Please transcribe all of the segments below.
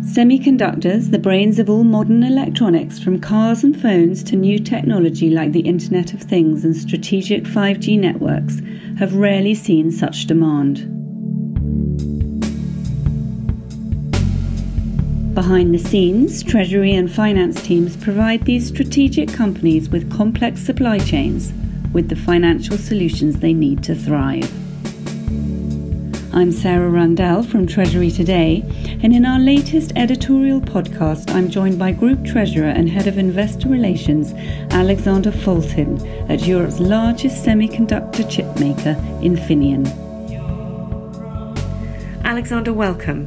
Semiconductors, the brains of all modern electronics, from cars and phones to new technology like the Internet of Things and strategic 5G networks, have rarely seen such demand. Behind the scenes, Treasury and finance teams provide these strategic companies with complex supply chains with the financial solutions they need to thrive. I'm Sarah Rundell from Treasury Today, and in our latest editorial podcast, I'm joined by Group Treasurer and Head of Investor Relations, Alexander Foltin, at Europe's largest semiconductor chip maker, Infineon. Alexander, welcome.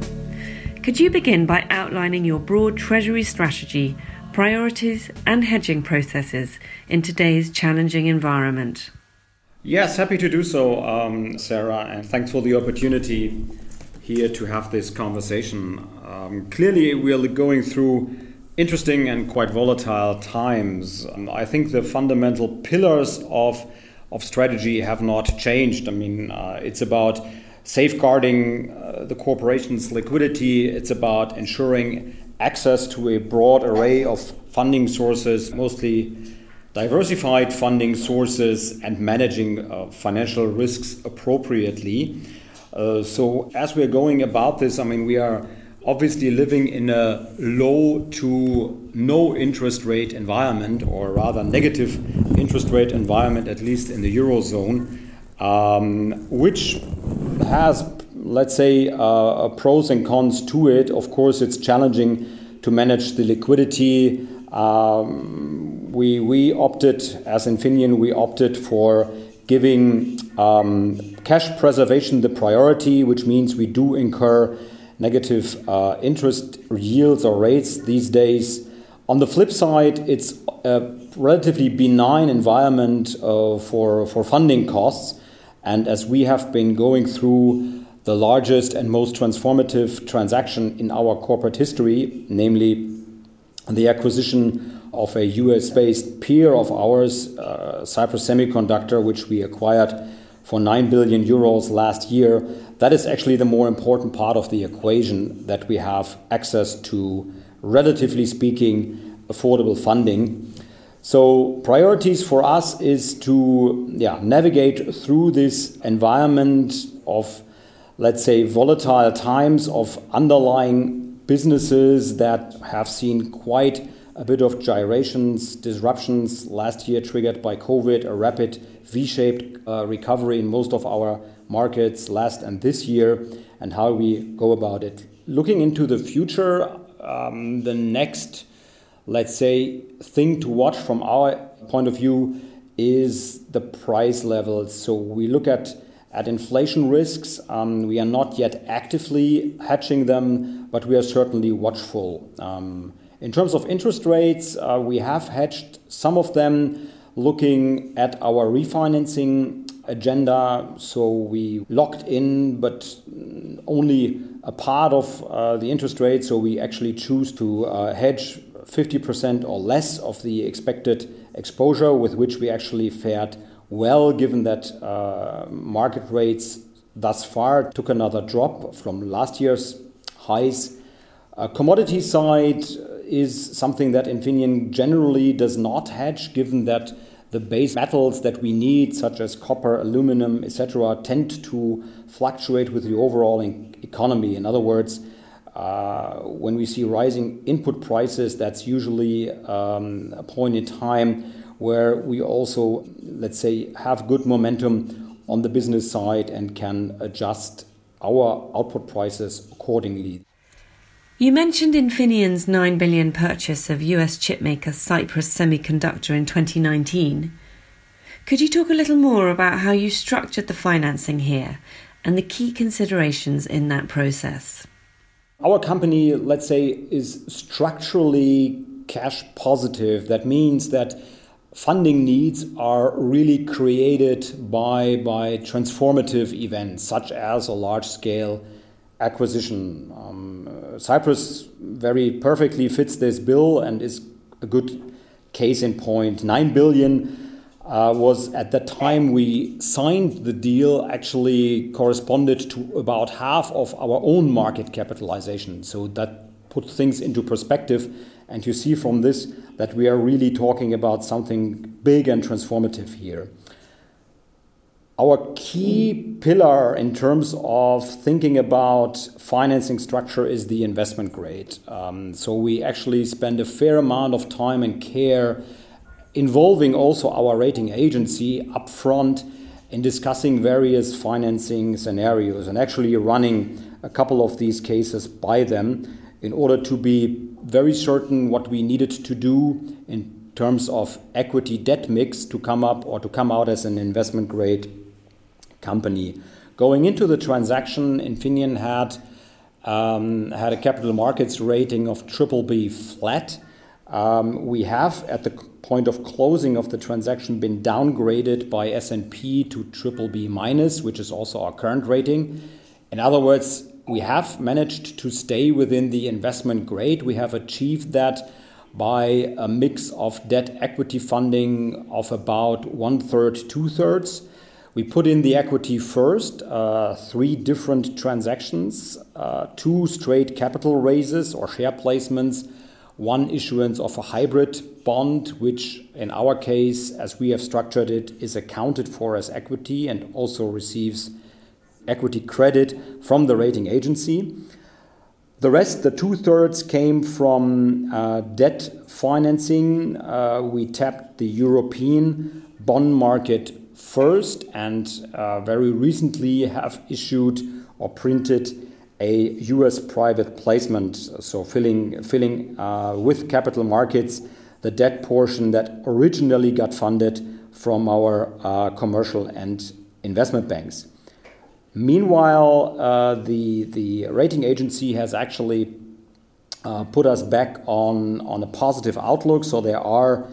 Could you begin by outlining your broad Treasury strategy, priorities, and hedging processes in today's challenging environment? Yes, happy to do so, um, Sarah, and thanks for the opportunity here to have this conversation. Um, clearly, we are going through interesting and quite volatile times. Um, I think the fundamental pillars of of strategy have not changed. I mean, uh, it's about safeguarding uh, the corporation's liquidity. It's about ensuring access to a broad array of funding sources, mostly diversified funding sources and managing uh, financial risks appropriately. Uh, so, as we're going about this, I mean, we are obviously living in a low to no interest rate environment, or rather negative interest rate environment, at least in the Eurozone, um, which has, let's say, uh, pros and cons to it. Of course, it's challenging to manage the liquidity. Um, we, we opted, as Infineon, we opted for giving um, cash preservation the priority, which means we do incur negative uh, interest yields or rates these days. On the flip side, it's a relatively benign environment uh, for, for funding costs. And as we have been going through the largest and most transformative transaction in our corporate history, namely the acquisition of a US based peer of ours, uh, Cypress Semiconductor, which we acquired for 9 billion euros last year. That is actually the more important part of the equation that we have access to, relatively speaking, affordable funding. So priorities for us is to yeah, navigate through this environment of let's say volatile times of underlying businesses that have seen quite a bit of gyrations, disruptions last year triggered by COVID, a rapid V shaped uh, recovery in most of our markets last and this year, and how we go about it. Looking into the future, um, the next, let's say, thing to watch from our point of view is the price levels. So we look at at inflation risks. Um, we are not yet actively hedging them, but we are certainly watchful. Um, in terms of interest rates, uh, we have hedged some of them looking at our refinancing agenda. So we locked in, but only a part of uh, the interest rate. So we actually choose to uh, hedge 50% or less of the expected exposure, with which we actually fared well, given that uh, market rates thus far took another drop from last year's highs. Uh, commodity side, is something that Infineon generally does not hedge, given that the base metals that we need, such as copper, aluminum, etc., tend to fluctuate with the overall economy. In other words, uh, when we see rising input prices, that's usually um, a point in time where we also, let's say, have good momentum on the business side and can adjust our output prices accordingly. You mentioned Infineon's 9 billion purchase of US chipmaker Cypress Semiconductor in 2019. Could you talk a little more about how you structured the financing here and the key considerations in that process? Our company, let's say, is structurally cash positive. That means that funding needs are really created by, by transformative events, such as a large scale acquisition. Um, Cypress very perfectly fits this bill and is a good case in point. Nine billion uh, was at the time we signed the deal actually corresponded to about half of our own market capitalization. So that put things into perspective. And you see from this that we are really talking about something big and transformative here. Our key pillar in terms of thinking about financing structure is the investment grade. Um, so we actually spend a fair amount of time and care involving also our rating agency upfront in discussing various financing scenarios and actually running a couple of these cases by them in order to be very certain what we needed to do in terms of equity debt mix to come up or to come out as an investment grade company. Going into the transaction, Infineon had um, had a capital markets rating of triple B flat. Um, we have, at the point of closing of the transaction, been downgraded by S&P to triple B minus, which is also our current rating. In other words, we have managed to stay within the investment grade. We have achieved that by a mix of debt equity funding of about one third, two thirds. We put in the equity first, uh, three different transactions, uh, two straight capital raises or share placements, one issuance of a hybrid bond, which in our case, as we have structured it, is accounted for as equity and also receives equity credit from the rating agency. The rest, the two thirds, came from uh, debt financing. Uh, we tapped the European bond market first and uh, very recently have issued or printed a US private placement, so filling, filling uh, with capital markets the debt portion that originally got funded from our uh, commercial and investment banks. Meanwhile, uh, the, the rating agency has actually uh, put us back on, on a positive outlook, so there are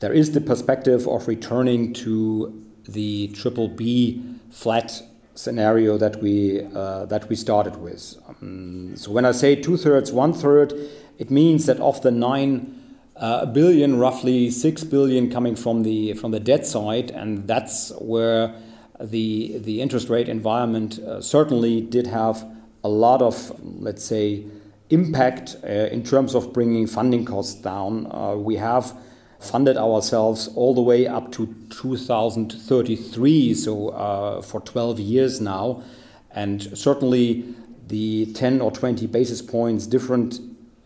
there is the perspective of returning to the triple B flat scenario that we uh, that we started with. Um, so when I say two thirds, one third, it means that of the nine uh, billion, roughly six billion coming from the from the debt side, and that's where the the interest rate environment uh, certainly did have a lot of let's say impact uh, in terms of bringing funding costs down. Uh, we have funded ourselves all the way up to 2033, so uh, for 12 years now. And certainly the 10 or 20 basis points different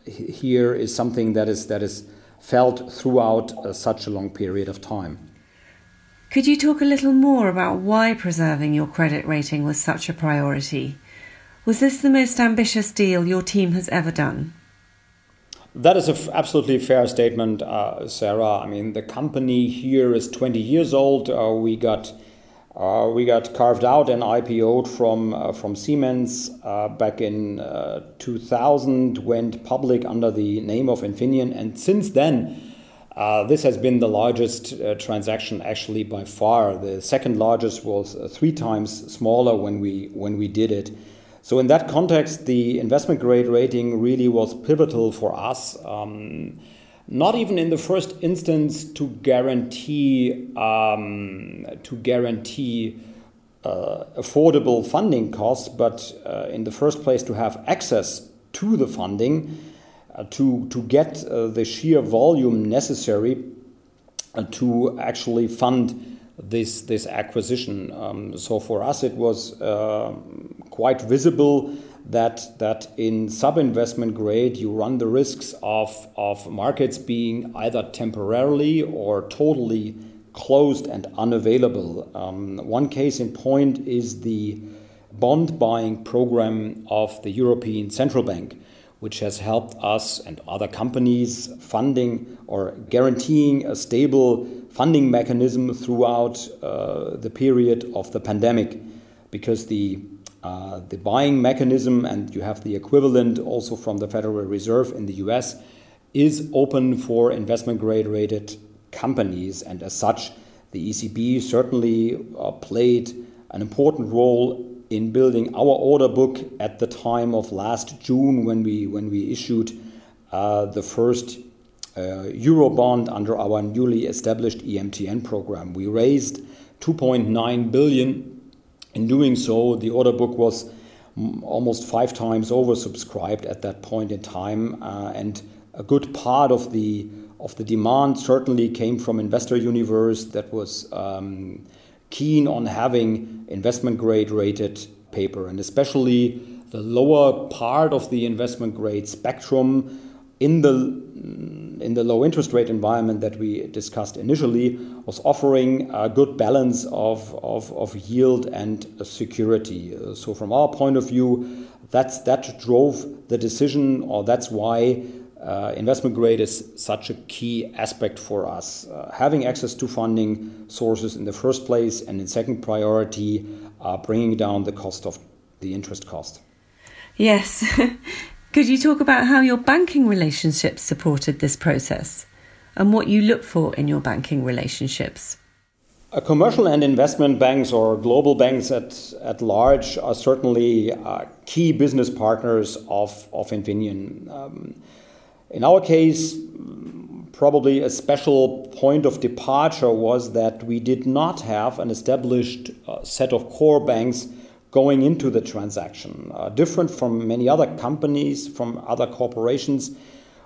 here is something that is, that is felt throughout uh, such a long period of time. Could you talk a little more about why preserving your credit rating was such a priority? Was this the most ambitious deal your team has ever done? That is an absolutely fair statement, uh, Sarah. I mean, the company here is 20 years old. Uh, we got uh, we got carved out and IPO'd from uh, from Siemens uh, back in uh, 2000. Went public under the name of Infineon, and since then. this has been the largest transaction, actually by far. The second largest was three times smaller when we when we did it. So, in that context, the investment grade rating really was pivotal for us. Um, not even in the first instance to guarantee um, to guarantee uh, affordable funding costs, but uh, in the first place to have access to the funding, uh, to to get uh, the sheer volume necessary uh, to actually fund this this acquisition. Um, so for us, it was uh, quite visible that that in sub investment grade you run the risks of of markets being either temporarily or totally closed and unavailable. Um, one case in point is the bond buying program of the European Central Bank which has helped us and other companies funding or guaranteeing a stable funding mechanism throughout uh, the period of the pandemic because the uh, the buying mechanism and you have the equivalent also from the Federal Reserve in the US is open for investment grade rated companies and as such the ECB certainly uh, played an important role in building our order book at the time of last June when we when we issued uh, the first uh, euro bond under our newly established EMTN program. We raised 2.9 billion. In doing so, the order book was almost five times oversubscribed at that point in time, uh, and a good part of the of the demand certainly came from investor universe that was um, keen on having investment grade rated paper, and especially the lower part of the investment grade spectrum in the in the low interest rate environment that we discussed initially was offering a good balance of, of, of yield and security. So from our point of view, that's that drove the decision, or that's why uh, investment grade is such a key aspect for us. Uh, having access to funding sources in the first place, and in second priority, uh, bringing down the cost of the interest cost. Yes. Could you talk about how your banking relationships supported this process and what you look for in your banking relationships? Uh, commercial and investment banks or global banks at, at large are certainly uh, key business partners of, of Infineon. Um, in our case, probably a special point of departure was that we did not have an established uh, set of core banks going into the transaction. Uh, different from many other companies, from other corporations,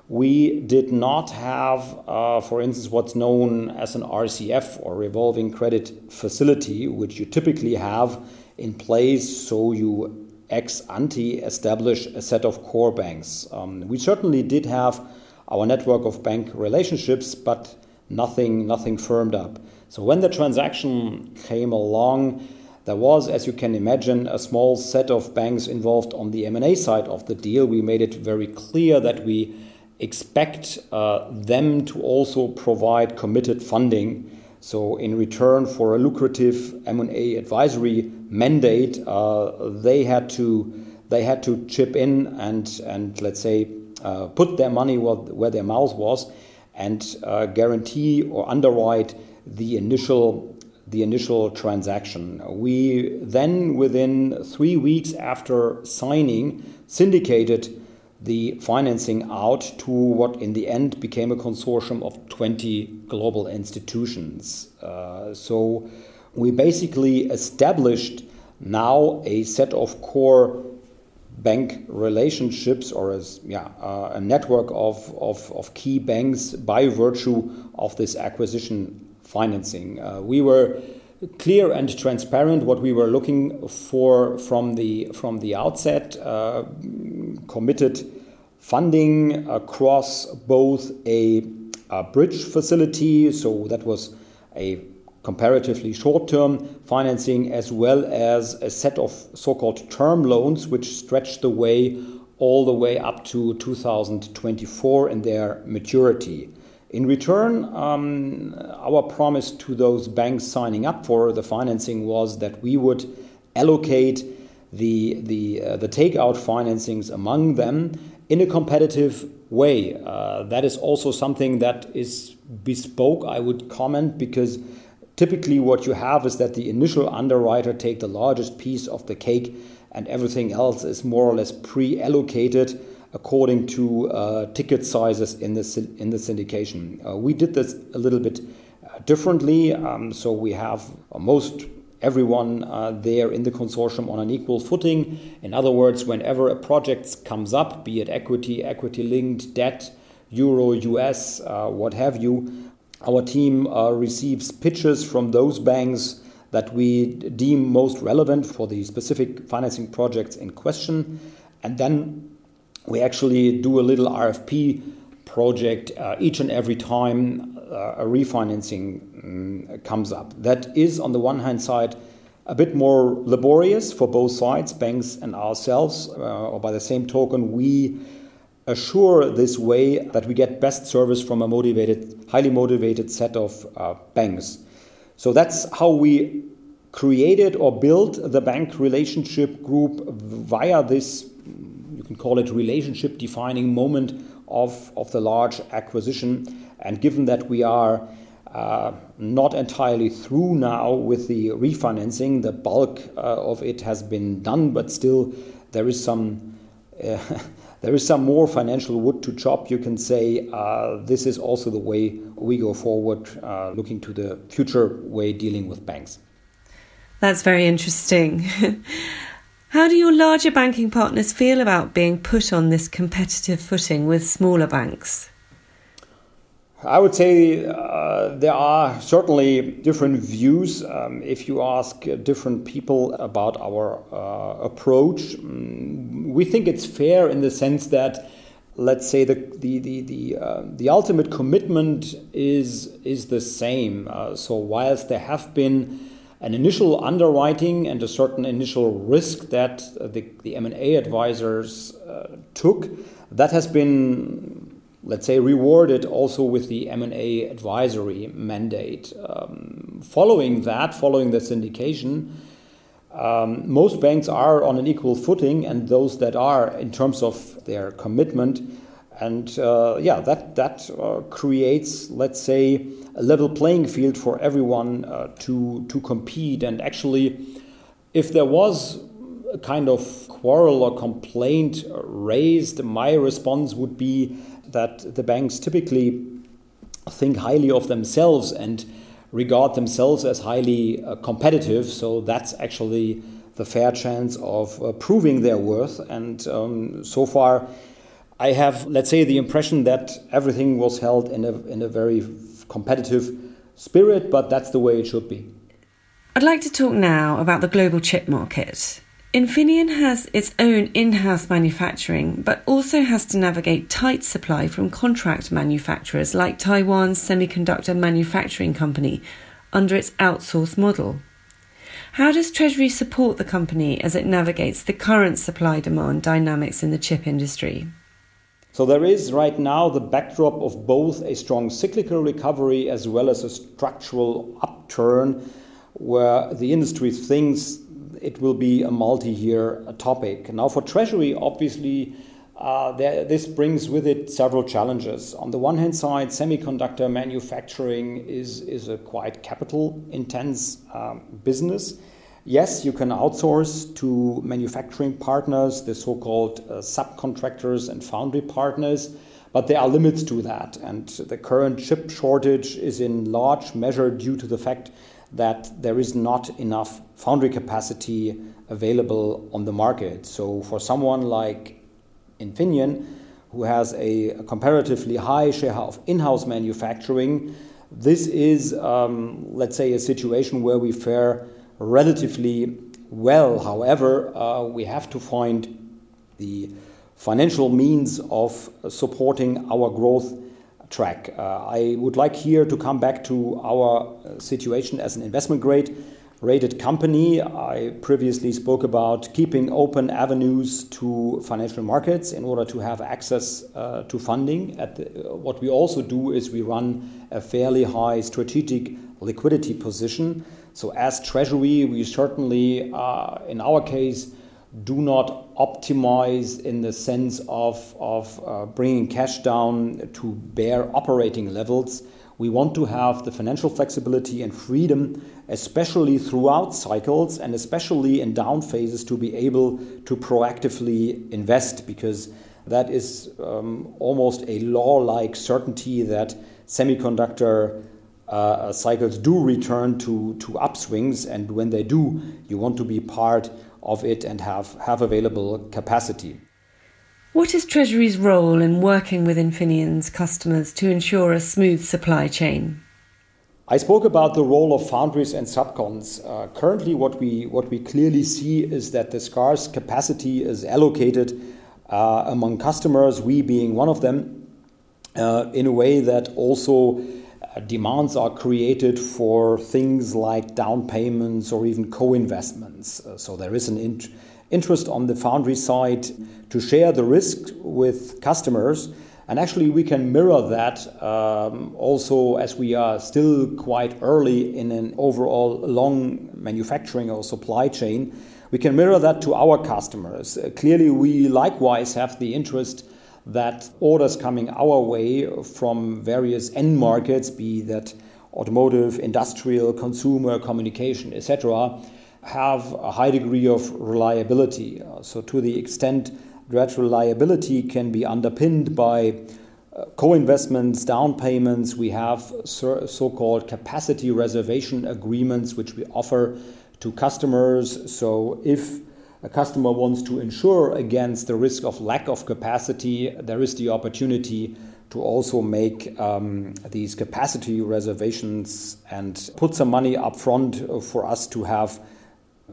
we did not have, uh, for instance, what's known as an RCF or revolving credit facility, which you typically have in place so you ex ante establish a set of core banks. Um, we certainly did have our network of bank relationships, but nothing, nothing firmed up. So when the transaction came along, there was, as you can imagine, a small set of banks involved on the M&A side of the deal. We made it very clear that we expect uh, them to also provide committed funding. So, in return for a lucrative M&A advisory mandate, uh, they had to they had to chip in and and let's say uh, put their money where, where their mouth was, and uh, guarantee or underwrite the initial the initial transaction. We then, within three weeks after signing, syndicated the financing out to what in the end became a consortium of 20 global institutions. Uh, so we basically established now a set of core bank relationships or as yeah uh, a network of, of, of key banks by virtue of this acquisition financing. Uh, we were clear and transparent what we were looking for from the from the outset. Uh, committed funding across both a, a, bridge facility, so that was a comparatively short-term financing, as well as a set of so-called term loans, which stretched the way all the way up to 2024 in their maturity. In return, um, our promise to those banks signing up for the financing was that we would allocate the, the, uh, the takeout financings among them in a competitive way. Uh, that is also something that is bespoke, I would comment, because typically what you have is that the initial underwriter take the largest piece of the cake and everything else is more or less pre-allocated according to uh, ticket sizes in the, in the syndication. Uh, we did this a little bit uh, differently, um, so we have most everyone uh, there in the consortium on an equal footing. In other words, whenever a project comes up, be it equity, equity linked, debt, euro, US, uh, what have you, our team uh, receives pitches from those banks that we deem most relevant for the specific financing projects in question. And then we actually do a little RFP project uh, each and every time uh, a refinancing um, comes up. That is, on the one hand side, a bit more laborious for both sides, banks and ourselves, uh, or by the same token, we assure this way that we get best service from a motivated, highly motivated set of uh, banks. So that's how we created or built the bank relationship group via this can call it relationship defining moment of, of the large acquisition. And given that we are uh, not entirely through now with the refinancing, the bulk uh, of it has been done, but still there is some. Uh, there is some more financial wood to chop. You can say uh, this is also the way we go forward, uh, looking to the future way dealing with banks. That's very interesting. How do your larger banking partners feel about being put on this competitive footing with smaller banks? I would say uh, there are certainly different views. Um, if you ask different people about our uh, approach, mm, we think it's fair in the sense that, let's say, the the the the, uh, the ultimate commitment is is the same. Uh, so whilst there have been an initial underwriting and a certain initial risk that the, the M&A advisors uh, took, that has been let's say, rewarded also with the M&A advisory mandate. Um, following that, following the syndication, um, most banks are on an equal footing, and those that are, in terms of their commitment, and uh, yeah, that that uh, creates, let's say, a level playing field for everyone uh, to to compete. And actually, if there was a kind of quarrel or complaint raised, my response would be that the banks typically think highly of themselves and regard themselves as highly uh, competitive. So that's actually the fair chance of uh, proving their worth. And um, so far, I have, let's say, the impression that everything was held in a, in a very competitive spirit, but that's the way it should be. I'd like to talk now about the global chip market. Infineon has its own in house manufacturing, but also has to navigate tight supply from contract manufacturers like Taiwan's Semiconductor Manufacturing Company under its outsource model. How does Treasury support the company as it navigates the current supply demand dynamics in the chip industry? So, there is right now the backdrop of both a strong cyclical recovery as well as a structural upturn where the industry thinks it will be a multi-year topic. Now, for Treasury, obviously, uh, there, this brings with it several challenges. On the one hand side, semiconductor manufacturing is, is a quite capital intense um, business. Yes, you can outsource to manufacturing partners, the so called uh, subcontractors and foundry partners, but there are limits to that. And the current chip shortage is in large measure due to the fact that there is not enough foundry capacity available on the market. So for someone like Infineon, who has a, comparatively high share of in-house manufacturing, this is, um, let's say, a situation where we fare relatively well. However, uh, we have to find the financial means of supporting our growth track. Uh, I would like here to come back to our uh, situation as an investment grade rated company. I previously spoke about keeping open avenues to financial markets in order to have access uh, to funding. The, what we also do is we run a fairly high strategic liquidity position. So, as Treasury, we certainly, uh, in our case, do not optimize in the sense of, of uh, bringing cash down to bare operating levels. We want to have the financial flexibility and freedom, especially throughout cycles and especially in down phases, to be able to proactively invest because that is um, almost a law like certainty that semiconductor uh, cycles do return to, to upswings. And when they do, you want to be part of it and have, have available capacity. What is Treasury's role in working with Infineon's customers to ensure a smooth supply chain? I spoke about the role of foundries and subcons. Uh, currently, what we what we clearly see is that the scarce capacity is allocated uh, among customers, we being one of them, uh, in a way that also demands are created for things like down payments or even co-investments. Uh, so there is an int- interest on the foundry side to share the risk with customers. And actually, we can mirror that um, also as we are still quite early in an overall long manufacturing or supply chain. We can mirror that to our customers. Uh, clearly, we likewise have the interest that orders coming our way from various end markets, be that automotive, industrial, consumer, communication, etc., have a high degree of reliability. So, to the extent that reliability can be underpinned by uh, co investments, down payments, we have so called capacity reservation agreements which we offer to customers. So, if a customer wants to insure against the risk of lack of capacity, there is the opportunity to also make um, these capacity reservations and put some money up front for us to have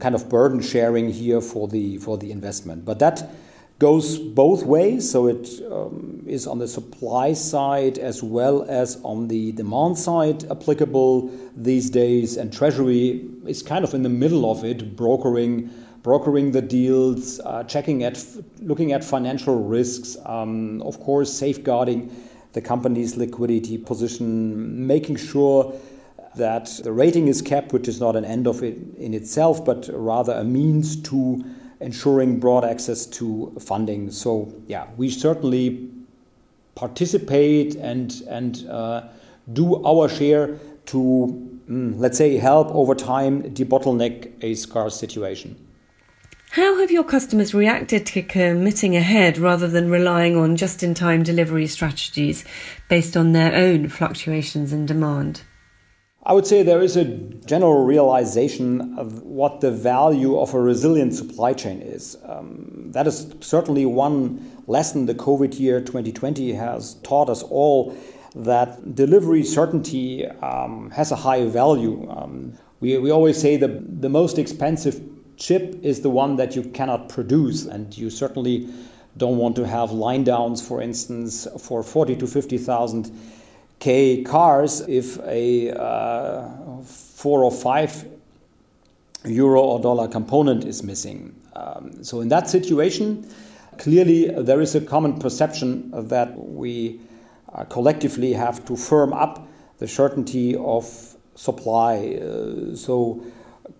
kind of burden sharing here for the for the investment. But that goes both ways. So it um, is on the supply side as well as on the demand side applicable these days. And Treasury is kind of in the middle of it, brokering brokering the deals, uh, checking at looking at financial risks, um, of course safeguarding the company's liquidity position, making sure that the rating is kept, which is not an end of it in itself, but rather a means to ensuring broad access to funding. So, yeah, we certainly participate and and uh, do our share to, mm, let's say, help over time debottleneck a scarce situation. How have your customers reacted to committing ahead rather than relying on just in time delivery strategies based on their own fluctuations in demand? I would say there is a general realization of what the value of a resilient supply chain is. Um, that is certainly one lesson the COVID year 2020 has taught us all that delivery certainty um, has a high value. Um, we, we always say the, the most expensive chip is the one that you cannot produce, and you certainly don't want to have line downs, for instance, for 40 to 50,000 K cars if a uh, four or five euro or dollar component is missing. Um, so, in that situation, clearly there is a common perception that we uh, collectively have to firm up the certainty of supply. Uh, so,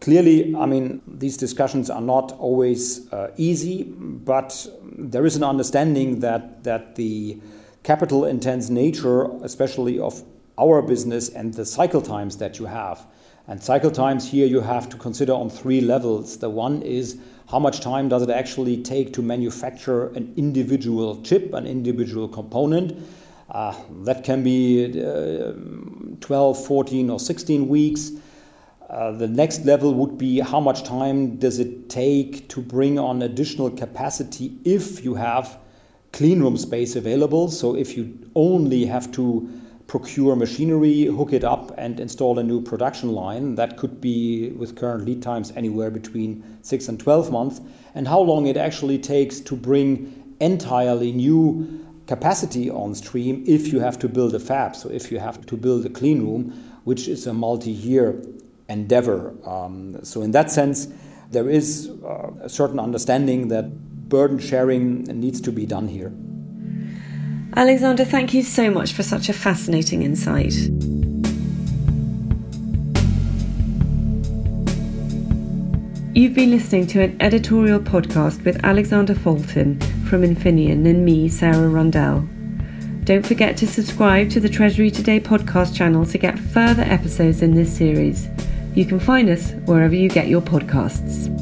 clearly, I mean, these discussions are not always uh, easy, but there is an understanding that, that the capital intense nature, especially of our business and the cycle times that you have. And cycle times here you have to consider on three levels. The one is how much time does it actually take to manufacture an individual chip, an individual component. Uh, that can be uh, 12, 14, or 16 weeks. Uh, the next level would be how much time does it take to bring on additional capacity if you have clean room space available. So if you only have to procure machinery, hook it up, and install a new production line, that could be with current lead times anywhere between six and 12 months. And how long it actually takes to bring entirely new capacity on stream if you have to build a fab. So if you have to build a clean room, which is a multi-year endeavor. Um, so in that sense, there is uh, a certain understanding that burden sharing needs to be done here. Alexander, thank you so much for such a fascinating insight. You've been listening to an editorial podcast with Alexander Foltin from Infineon and me, Sarah Rundell. Don't forget to subscribe to the Treasury Today podcast channel to get further episodes in this series. You can find us wherever you get your podcasts.